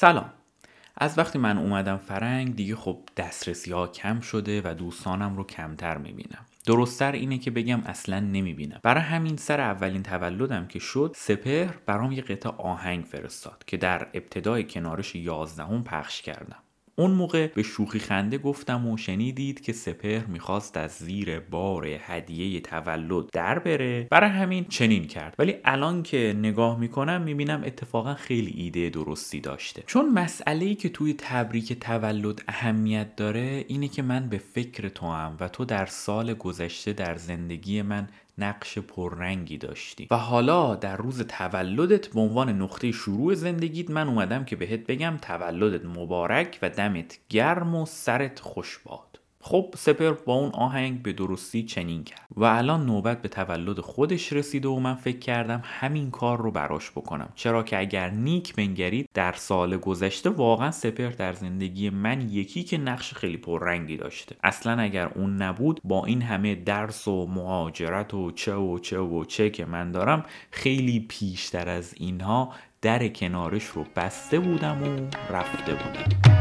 سلام. از وقتی من اومدم فرنگ دیگه خب دسترسی ها کم شده و دوستانم رو کمتر می‌بینم. درستتر اینه که بگم اصلا نمی‌بینم. برای همین سر اولین تولدم که شد سپهر برام یه قطع آهنگ فرستاد که در ابتدای کنارش یازدهم پخش کردم. اون موقع به شوخی خنده گفتم و شنیدید که سپهر می‌خواست از زیر بار هدیه تولد در بره. برای همین چنین کرد. ولی الان که نگاه می‌کنم می‌بینم اتفاقا خیلی ایده درستی داشته. چون مسئله ای که توی تبریک تولد اهمیت داره اینه که من به فکر تو هم و تو در سال گذشته در زندگی من نقش پررنگی داشتی. و حالا در روز تولدت به عنوان نقطه شروع زندگیت من اومدم که بهت بگم تولدت مبارک و دمت گرم و سرت خوش باد. خب سپر با اون آهنگ به درستی چنین کرد. و الان نوبت به تولد خودش رسیده و من فکر کردم همین کار رو براش بکنم. چرا که اگر نیک بنگرید در سال گذشته واقعا سپر در زندگی من یکی که نقش خیلی پررنگی داشته. اصلا اگر اون نبود با این همه درس و مهاجرت و چه و چه و چه که من دارم خیلی پیشتر از اینها در کنارش رو بسته بودم و رفته بودم.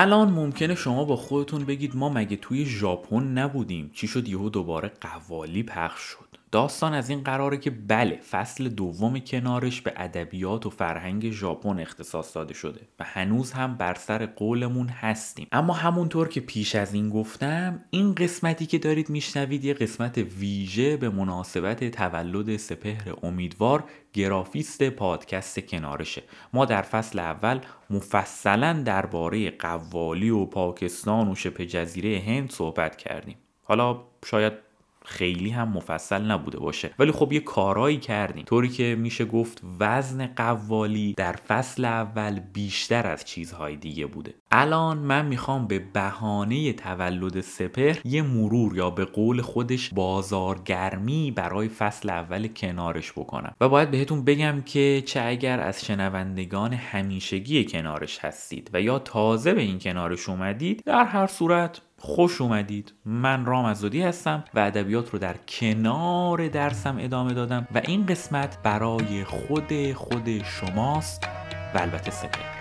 الان ممکنه شما با خودتون بگید ما مگه توی ژاپن نبودیم؟ چی شد یهو دوباره قوالی پخش شد؟ داستان از این قراره که بله فصل دوم کنارش به ادبیات و فرهنگ ژاپن اختصاص داده شده و هنوز هم بر سر قولمون هستیم. اما همونطور که پیش از این گفتم این قسمتی که دارید میشنوید یه قسمت ویژه به مناسبت تولد سپهر امیدوار گرافیست پادکست کنارشه. ما در فصل اول مفصلا درباره قوالی و پاکستان و شبه جزیره هند صحبت کردیم. حالا شاید خیلی هم مفصل نبوده باشه. ولی خب یه کارایی کردیم. طوری که میشه گفت وزن قوالی در فصل اول بیشتر از چیزهای دیگه بوده. الان من می‌خوام به بهانه تولد سپر یه مرور یا به قول خودش بازارگرمی برای فصل اول کنارش بکنم. و باید بهتون بگم که چه اگر از شنوندگان همیشگی کنارش هستید و یا تازه به این کنارش اومدید در هر صورت خوش اومدید. من رام ازادی هستم و ادبیات رو در کنار درسم ادامه دادم و این قسمت برای خود خود شماست و البته سپر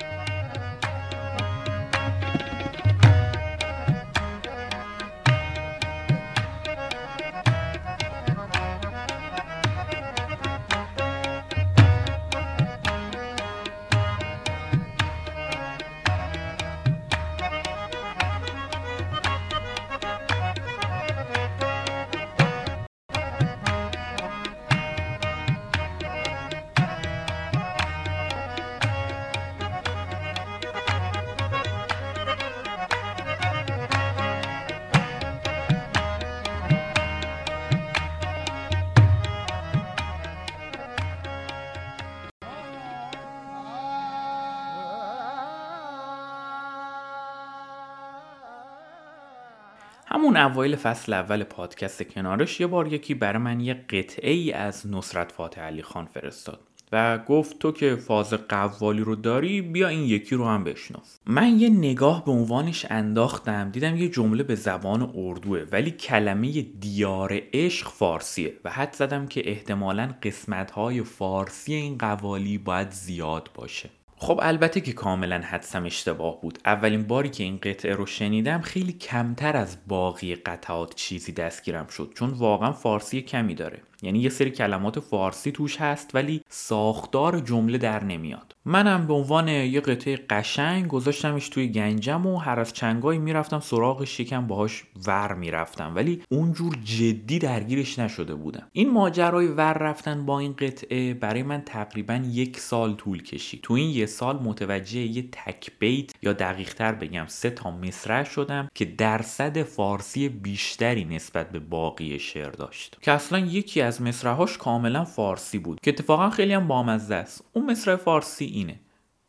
همون اوایل فصل اول پادکست کنارش یه بار یکی برای من یه قطعه ای از نصرت فاتح علی خان فرستاد و گفت تو که فاز قوالی رو داری بیا این یکی رو هم بشنو. من یه نگاه به عنوانش انداختم دیدم یه جمله به زبان اردوه ولی کلمه دیار عشق فارسیه و حد زدم که احتمالا قسمت فارسی این قوالی باید زیاد باشه. خب البته که کاملا حدسم اشتباه بود. اولین باری که این قطعه رو شنیدم خیلی کمتر از باقی قطعات چیزی دستگیرم شد چون واقعا فارسی کمی داره. یعنی یه سری کلمات فارسی توش هست ولی ساختار جمله در نمیاد. منم به عنوان یه قطعه قشنگ گذاشتمش توی گنجم و هر از چنگایی می‌رفتم سراغش یکم باهاش ور می‌رفتم. ولی اونجور جدی درگیرش نشده بودم. این ماجرای ور رفتن با این قطعه برای من تقریبا یک سال طول کشید. تو این یه سال متوجه یه تک بیت یا دقیقتر بگم سه تا مصرع شدم که درصد فارسی بیشتری نسبت به باقی شعر داشت. که اصلا یکی از مصرعهاش کاملا فارسی بود که اتفاقا خیلی هم بامزه است. اون مصرع فارسی اینه.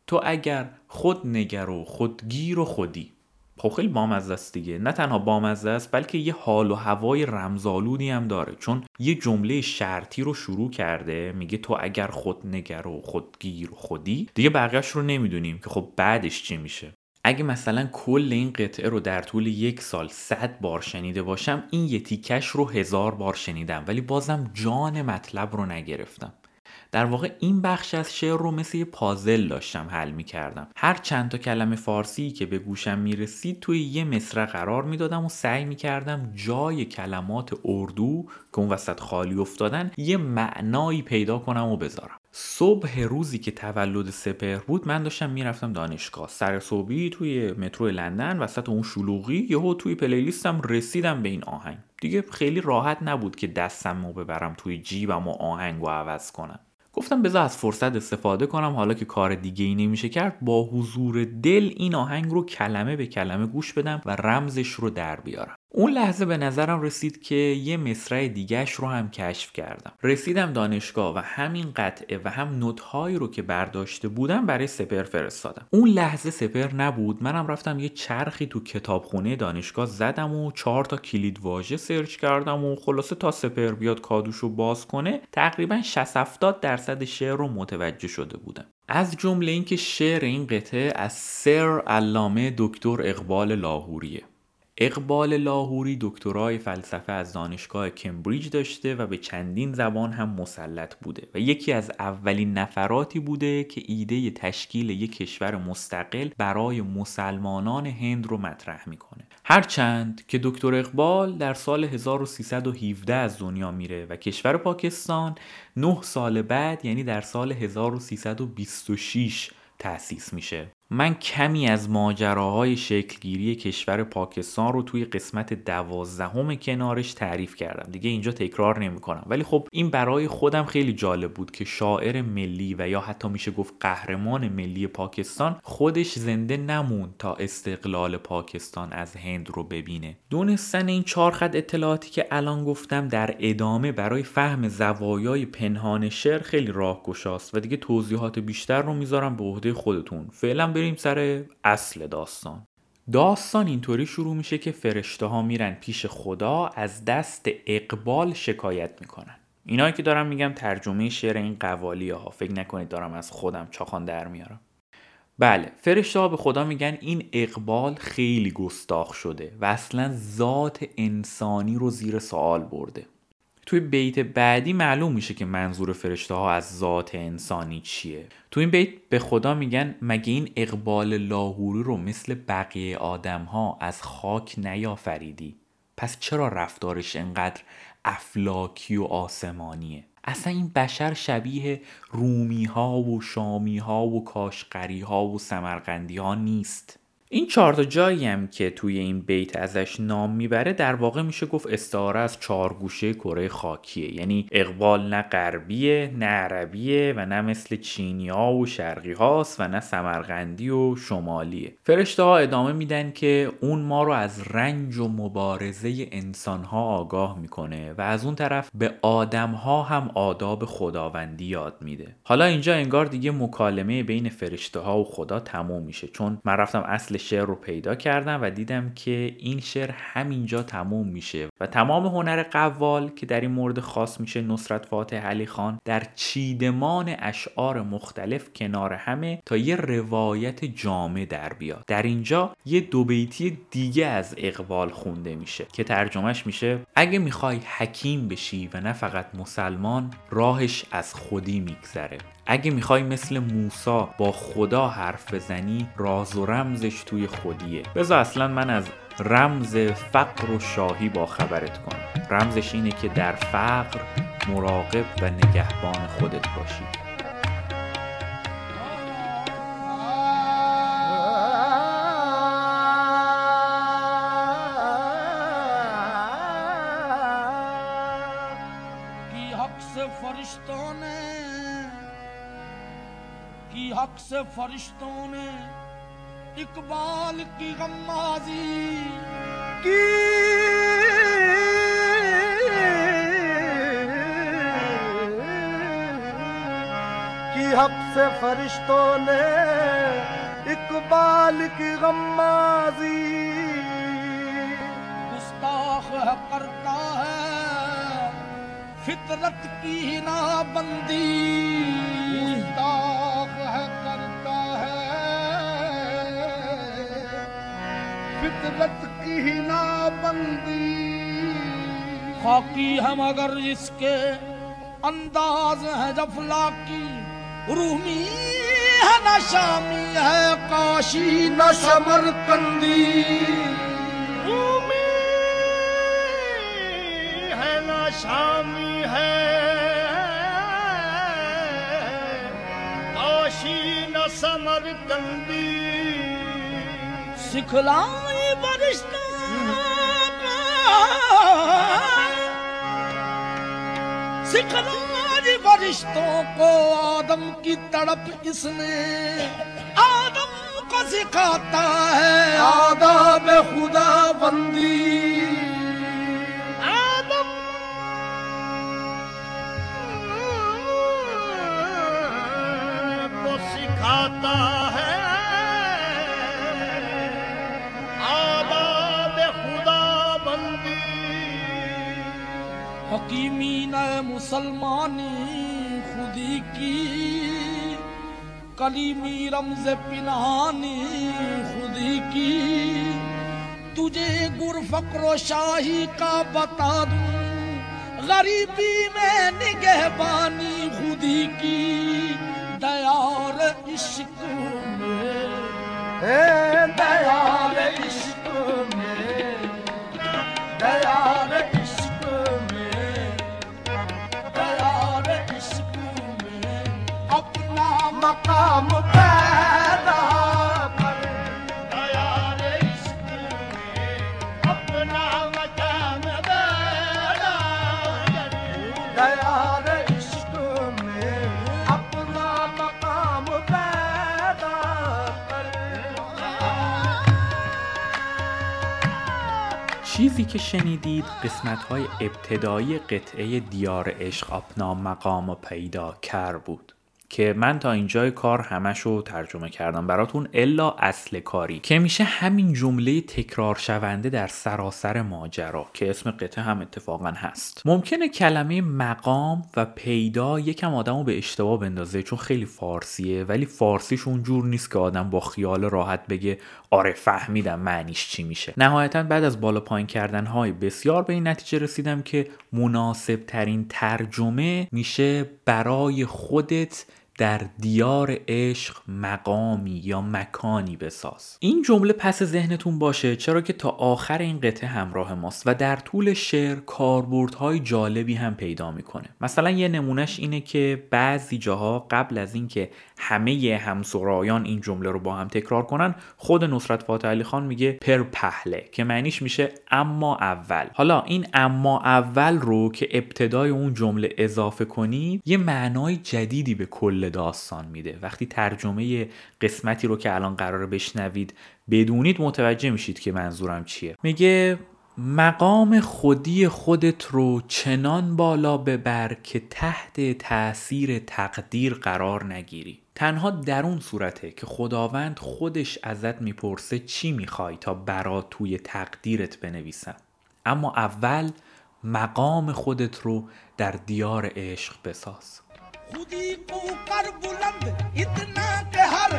تو اگر خود نگر و خودگیر و خودی. خب خیلی بامزه است دیگه. نه تنها بامزه است بلکه یه حال و هوای رمزآلودی هم داره. چون یه جمله شرطی رو شروع کرده میگه تو اگر خودنگر و خودگیر و خودی. دیگه بقیهش رو نمی‌دونیم که خب بعدش چی میشه. اگه مثلا کل این قطعه رو در طول یک سال صد بار شنیده باشم این یه تیکش رو هزار بار شنیدم ولی بازم جان مطلب رو نگرفتم. در واقع این بخش از شعر رو مثل یه پازل داشتم حل می کردم هر چند تا کلمه فارسی که به گوشم می رسید توی یه مصرع قرار می دادم و سعی می کردم جای کلمات اردو که اون وسط خالی افتادن یه معنایی پیدا کنم و بذارم. صبح روزی که تولد سپر بود من داشتم می‌رفتم دانشگاه. سر صبحی توی مترو لندن وسط اون شلوغی یهو توی پلیلیستم رسیدم به این آهنگ. دیگه خیلی راحت نبود که دستم رو ببرم توی جیبم و آهنگ رو عوض کنم. گفتم بذار از فرصت استفاده کنم حالا که کار دیگه ای نمیشه کرد با حضور دل این آهنگ رو کلمه به کلمه گوش بدم و رمزش رو در بیارم. اون لحظه به نظرم رسید که یه مصرع دیگهش رو هم کشف کردم. رسیدم دانشگاه و همین قطعه و هم نوتهایی رو که برداشته بودم برای سپر فرستادم. اون لحظه سپر نبود. منم رفتم یه چرخی تو کتابخونه دانشگاه زدم و چهار تا کلید واژه سرچ کردم و خلاصه تا سپر بیاد کادوش رو باز کنه تقریبا 60 70 درصد شعر رو متوجه شده بودم. از جمله اینکه شعر این قطعه از سر علامه دکتر اقبال لاهوریه. اقبال لاهوری دکترای فلسفه از دانشگاه کمبریج داشته و به چندین زبان هم مسلط بوده و یکی از اولین نفراتی بوده که ایده تشکیل یک کشور مستقل برای مسلمانان هند رو مطرح می‌کنه. هرچند که دکتر اقبال در سال 1317 از دنیا میره و کشور پاکستان 9 سال بعد یعنی در سال 1326 تأسیس میشه. من کمی از ماجراهای شکلگیری کشور پاکستان رو توی قسمت دوازدهم کنارش تعریف کردم. دیگه اینجا تکرار نمی کنم ولی خب این برای خودم خیلی جالب بود که شاعر ملی و یا حتی میشه گفت قهرمان ملی پاکستان خودش زنده نمون تا استقلال پاکستان از هند رو ببینه. دونستن این چهار خط اطلاعاتی که الان گفتم در ادامه برای فهم زوایای پنهان شعر خیلی راهگشاست و دیگه توضیحات بیشتر رو می‌ذارم به عهده خودتون. فعلا بریم سر اصل داستان. داستان اینطوری شروع میشه که فرشته ها میرن پیش خدا از دست اقبال شکایت می‌کنن. اینایی که دارم میگم ترجمه شعر این قوالی ها فکر نکنید دارم از خودم چاخان در میارم. بله فرشته ها به خدا میگن این اقبال خیلی گستاخ شده و اصلا ذات انسانی رو زیر سوال برده. توی بیت بعدی معلوم میشه که منظور فرشته ها از ذات انسانی چیه. تو این بیت به خدا میگن مگه این اقبال لاهوری رو مثل بقیه آدم ها از خاک نیافریدی؟ پس چرا رفتارش انقدر افلاکی و آسمانیه؟ اصلا این بشر شبیه رومی ها و شامی ها و کاشقری ها و سمرقندی ها نیست. این چهار تا جایی هم که توی این بیت ازش نام می‌بره در واقع میشه گفت استعاره از چهار گوشه کره خاکیه. یعنی اقبال نه غربیه نه عربیه و نه مثل چینیا و شرقی هاست و نه سمرقندی و شمالیه. فرشته ها ادامه میدن که اون ما رو از رنج و مبارزه انسان ها آگاه می‌کنه و از اون طرف به آدم ها هم آداب خداوندی یاد میده. حالا اینجا انگار دیگه مکالمه بین فرشته ها و خدا تموم میشه. چون من رفتم اصل شعر رو پیدا کردم و دیدم که این شعر همینجا تموم میشه و تمام هنر قوال که در این مورد خاص میشه نصرت فاتح علی خان در چیدمان اشعار مختلف کنار همه تا یه روایت جامع در بیاد. در اینجا یه دو بیتی دیگه از اقبال خونده میشه که ترجمهش میشه اگه می‌خوای حکیم بشی و نه فقط مسلمان راهش از خودی میگذره. اگه می‌خوای مثل موسا با خدا حرف بزنی راز و رمزش توی خودیه. بذار اصلا من از رمز فقر و شاهی با خبرت کنم. رمزش اینه که در فقر مراقب و نگهبان خودت باشی. فرشتوں نے اقبال کی غمازی کی۔ حب سے فرشتوں نے اقبال کی غمازی گستاخ کرتا ہے، فطرت کی نابندی۔ گستاخ ہے فطرت کی نا بندی خاکی ہے مگر اس کے انداز ہے جفلا کی رومی ہے نہ شامی ہے کاشی نہ سمر کندی رومی ہے نہ شامی ہے کاشی نہ سمر کندی سکھلا बरिश्ता सिखलाई बरिश्तों को आदम की तड़प इसने आदम को सिखाता है। आदाब खुदा बंदी حکیمین مسلمانی خودی کی، کلیمی رمز پنہانی خودی کی۔ تجھے گر فقر و شاہی کا بتا دوں، غریبی میں نگہبانی خودی کی۔ دیار عشق میں دیار عشق میں، دیار چیزی که شنیدید قسمت های ابتدایی قطعه دیار عشق آپنا مقام و پیدا کر بود. که من تا اینجای کار همش رو ترجمه کردم. براتون الا اصل کاری که میشه همین جمله تکرار شونده در سراسر ماجرا که اسم قطعه هم اتفاقا هست. ممکنه کلمه مقام و پیدا یکم آدم رو به اشتباه بندازه چون خیلی فارسیه ولی فارسیش اونجور نیست که آدم با خیال راحت بگه آره فهمیدم معنیش چی میشه. نهایتا بعد از بالا پایین کردن های بسیار به این نتیجه رسیدم که مناسب ترین ترجمه میشه برای خودت در دیار عشق مقامی یا مکانی بساز. این جمله پس ذهنتون باشه چرا که تا آخر این قطعه همراه ماست و در طول شعر کاربردهای جالبی هم پیدا می‌کنه. مثلا یه نمونهش اینه که بعضی جاها قبل از اینکه همه همسرایان این جمله رو با هم تکرار کنن خود نصرت فاتح علی خان میگه پر پهله که معنیش میشه اما اول. حالا این اما اول رو که ابتدای اون جمله اضافه کنی یه معنای جدیدی به کل داستان میده. وقتی ترجمه قسمتی رو که الان قراره بشنوید بدونید متوجه میشید که منظورم چیه. میگه مقام خودی خودت رو چنان بالا ببر که تحت تأثیر تقدیر قرار نگیری. تنها در اون صورته که خداوند خودش ازت می‌پرسه چی می‌خوای تا برا توی تقدیرت بنویسم. اما اول مقام خودت رو در دیار عشق بساز. خودی کو کر بلند اتنا کہ ہر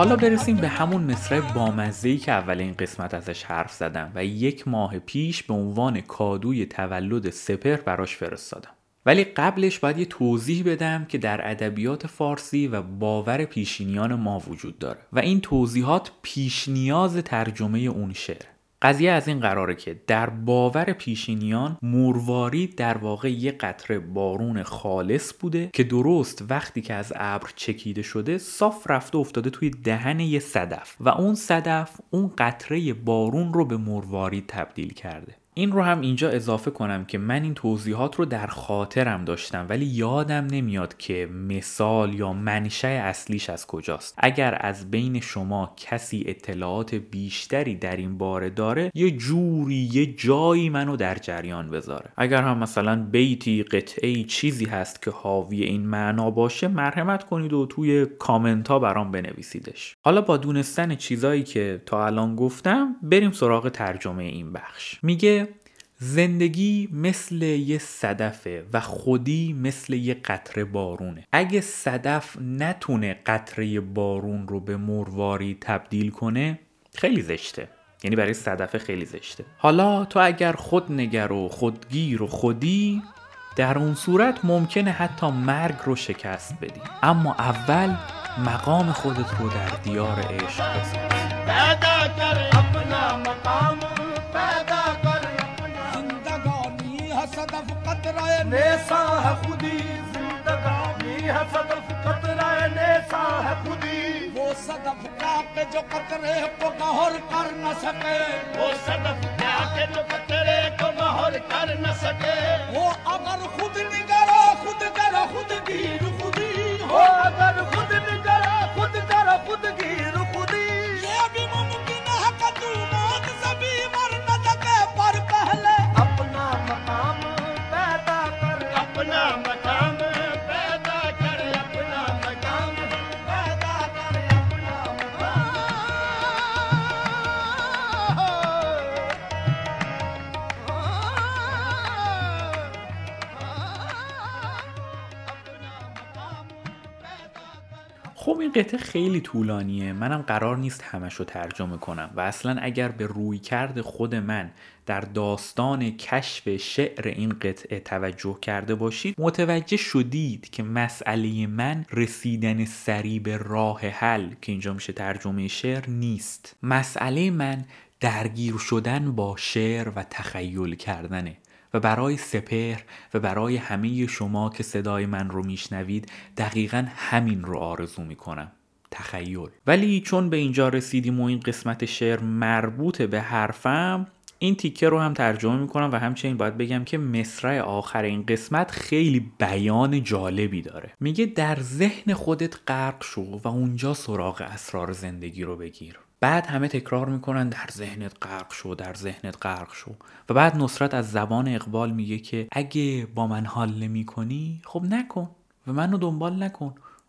حالا برسیم به همون مصرع بامزه‌ای که اول این قسمت ازش حرف زدم و یک ماه پیش به عنوان کادوی تولد سپر براش فرستادم. ولی قبلش باید یه توضیح بدم که در ادبیات فارسی و باور پیشینیان ما وجود داره و این توضیحات پیش نیاز ترجمه اون شعر. قضیه از این قراره که در باور پیشینیان مروارید در واقع یه قطره بارون خالص بوده که درست وقتی که از ابر چکیده شده صاف رفته افتاده توی دهن یه صدف و اون صدف اون قطره بارون رو به مروارید تبدیل کرده. این رو هم اینجا اضافه کنم که من این توضیحات رو در خاطرم داشتم ولی یادم نمیاد که مثال یا منشه اصلیش از کجاست. اگر از بین شما کسی اطلاعات بیشتری در این باره داره یه جوری یه جایی منو در جریان بذاره. اگر هم مثلا بیتی قطعه چیزی هست که حاوی این معنا باشه مرحمت کنید و توی کامنت ها برام بنویسیدش. حالا با دونستن چیزایی که تا الان گفتم بریم سراغ ترجمه این بخش. میگه زندگی مثل یه صدفه و خودی مثل یه قطره بارونه. اگه صدف نتونه قطره بارون رو به مرواری تبدیل کنه خیلی زشته. یعنی برای صدفه خیلی زشته. حالا تو اگر خود نگر و خودگیر و خودی در اون صورت ممکنه حتی مرگ رو شکست بدی. اما اول مقام خودت رو در دیار عشق بساز. कतराए नेसा है खुदी जिंदगानी है सदफ खतरा नेसा है खुदी वो सदफ का के जो कतरे को गहर कर न सके वो सदफ क्या के जो कतरे को महर कर न सके वो अगर खुद निगरो करो खुद خیلی طولانیه. منم قرار نیست همش رو ترجمه کنم و اصلا اگر به روی کرد خود من در داستان کشف شعر این قطعه توجه کرده باشید متوجه شدید که مسئله من رسیدن سریع به راه حل که اینجا میشه ترجمه شعر نیست. مسئله من درگیر شدن با شعر و تخیل کردنه و برای سپهر و برای همه شما که صدای من رو میشنوید دقیقا همین رو آرزو می‌کنم. تخیل. ولی چون به اینجا رسیدیم و این قسمت شعر مربوط به حرفم این تیکه رو هم ترجمه می‌کنم و همچنین باید بگم که مصرع آخر این قسمت خیلی بیان جالبی داره. میگه در ذهن خودت غرق شو و اونجا سراغ اسرار زندگی رو بگیر. بعد همه تکرار می‌کنن در ذهنت غرق شو در ذهنت غرق شو. و بعد نصرت از زبان اقبال میگه که اگه با من حال نمی کنی خب نکن و منو دنبال نکن.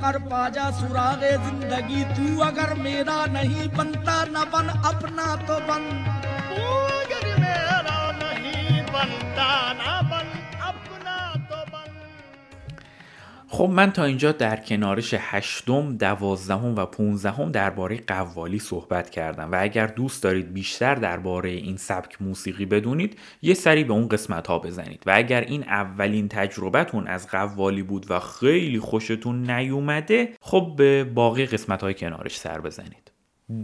کر پا جا سراغ زندگی، تو اگر میرا نہیں بنتا، نہ بن، اپنا تو بن۔ تو اگر میرا نہیں بنتا، نہ خب من تا اینجا در کنارش هشتم، دوازدهم و پونزدهم درباره قوالی صحبت کردم و اگر دوست دارید بیشتر درباره این سبک موسیقی بدونید یه سری به اون قسمت ها بزنید. و اگر این اولین تجربتون از قوالی بود و خیلی خوشتون نیومده خب به باقی قسمت های کنارش سر بزنید.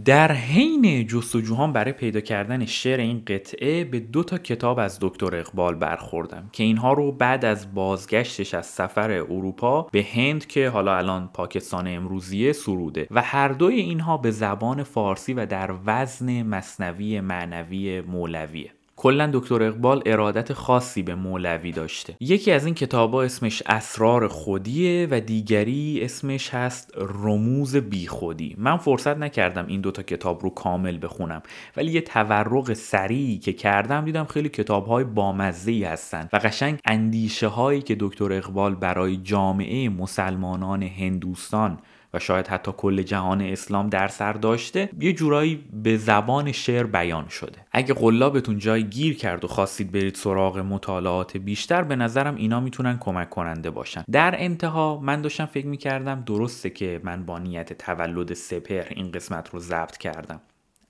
در حین جستجوهام برای پیدا کردن شعر این قطعه به دو تا کتاب از دکتر اقبال برخوردم که اینها رو بعد از بازگشتش از سفر اروپا به هند که حالا الان پاکستان امروزیه سروده و هر دوی اینها به زبان فارسی و در وزن مصنوی معنوی مولویه. کلا دکتر اقبال ارادت خاصی به مولوی داشته. یکی از این کتابا اسمش اسرار خودیه و دیگری اسمش هست رموز بیخودی. من فرصت نکردم این دوتا کتاب رو کامل بخونم ولی یه تورق سریعی که کردم دیدم خیلی کتاب های بامزه هستن و قشنگ اندیشه هایی که دکتر اقبال برای جامعه مسلمانان هندوستان و شاید حتی کل جهان اسلام در سر داشته یه جورایی به زبان شعر بیان شده. اگه قلابتون جای گیر کرد و خواستید برید سراغ مطالعات بیشتر به نظرم اینا می‌تونن کمک کننده باشن. در انتها من داشتم فکر می‌کردم درسته که من با نیت تولد سپر این قسمت رو ضبط کردم.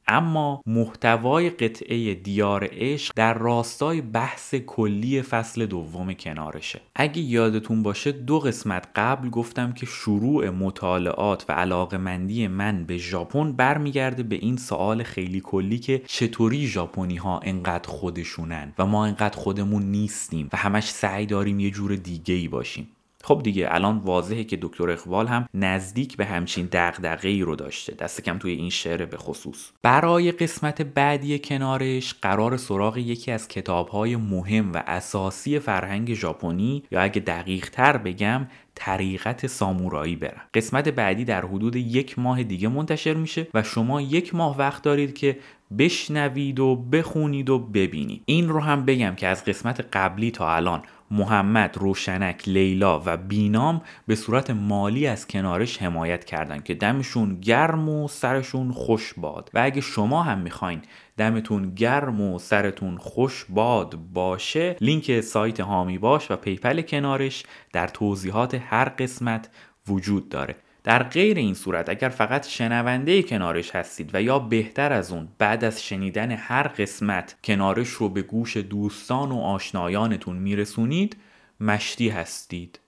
اما محتوای قطعه دیار عشق در راستای بحث کلی فصل دوم کنارشه. اگه یادتون باشه دو قسمت قبل گفتم که شروع مطالعات و علاقمندی من به ژاپن برمیگرده به این سوال خیلی کلی که چطوری ژاپنی ها انقدر خودشونن و ما انقدر خودمون نیستیم و همش سعی داریم یه جور دیگه ای باشیم. خب دیگه الان واضحه که دکتر اقبال هم نزدیک به همچین دغدغه ای رو داشته. دست کم توی این شعر به خصوص. برای قسمت بعدی کنارش قرار سراغ یکی از کتابهای مهم و اساسی فرهنگ ژاپنی یا اگه دقیق تر بگم طریقت سامورایی برم. قسمت بعدی در حدود یک ماه دیگه منتشر میشه و شما یک ماه وقت دارید که بشنوید و بخونید و ببینید. این رو هم بگم که از قسمت قبلی تا الان محمد، روشنک، لیلا و بینام به صورت مالی از کنارش حمایت کردن که دمشون گرم و سرشون خوش باد. و اگه شما هم می‌خواین دمتون گرم و سرتون خوش باد باشه لینک سایت حامی باش و PayPal کنارش در توضیحات هر قسمت وجود داره. در غیر این صورت اگر فقط شنونده کنارش هستید و یا بهتر از اون بعد از شنیدن هر قسمت کنارش رو به گوش دوستان و آشنایانتون میرسونید مشتی هستید.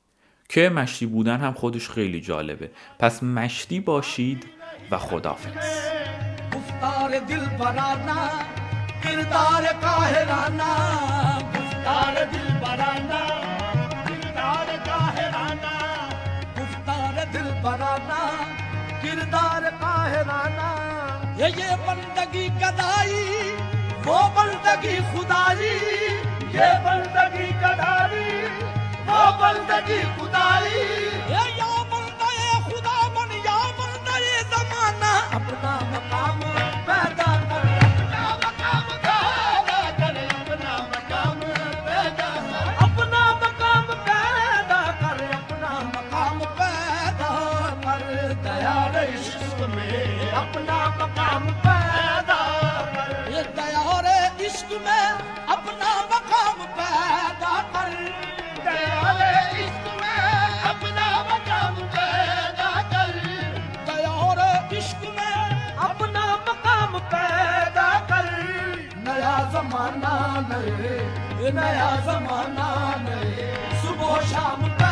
که مشتی بودن هم خودش خیلی جالبه. پس مشتی باشید و خدافظ گفتار دل برانا کردار قاهرانا گفتار دل برانا برانا کردار قاهرانا یہ یہ بندگی گدائی وہ بندگی خدائی۔ یہ بندگی گدائی وہ بندگی خدائی۔ یہ یا بندہ خدا بن یا بندہ زمانہ۔ اپنا مقام عشق میں اپنا مقام پیدا کر۔ یہ دیار عشق میں اپنا مقام پیدا کر۔ دیار عشق میں اپنا مقام پیدا کر۔ دیار عشق میں اپنا مقام پیدا کر۔ نیا زمانہ نئے نیا زمانہ نئے۔ صبح شام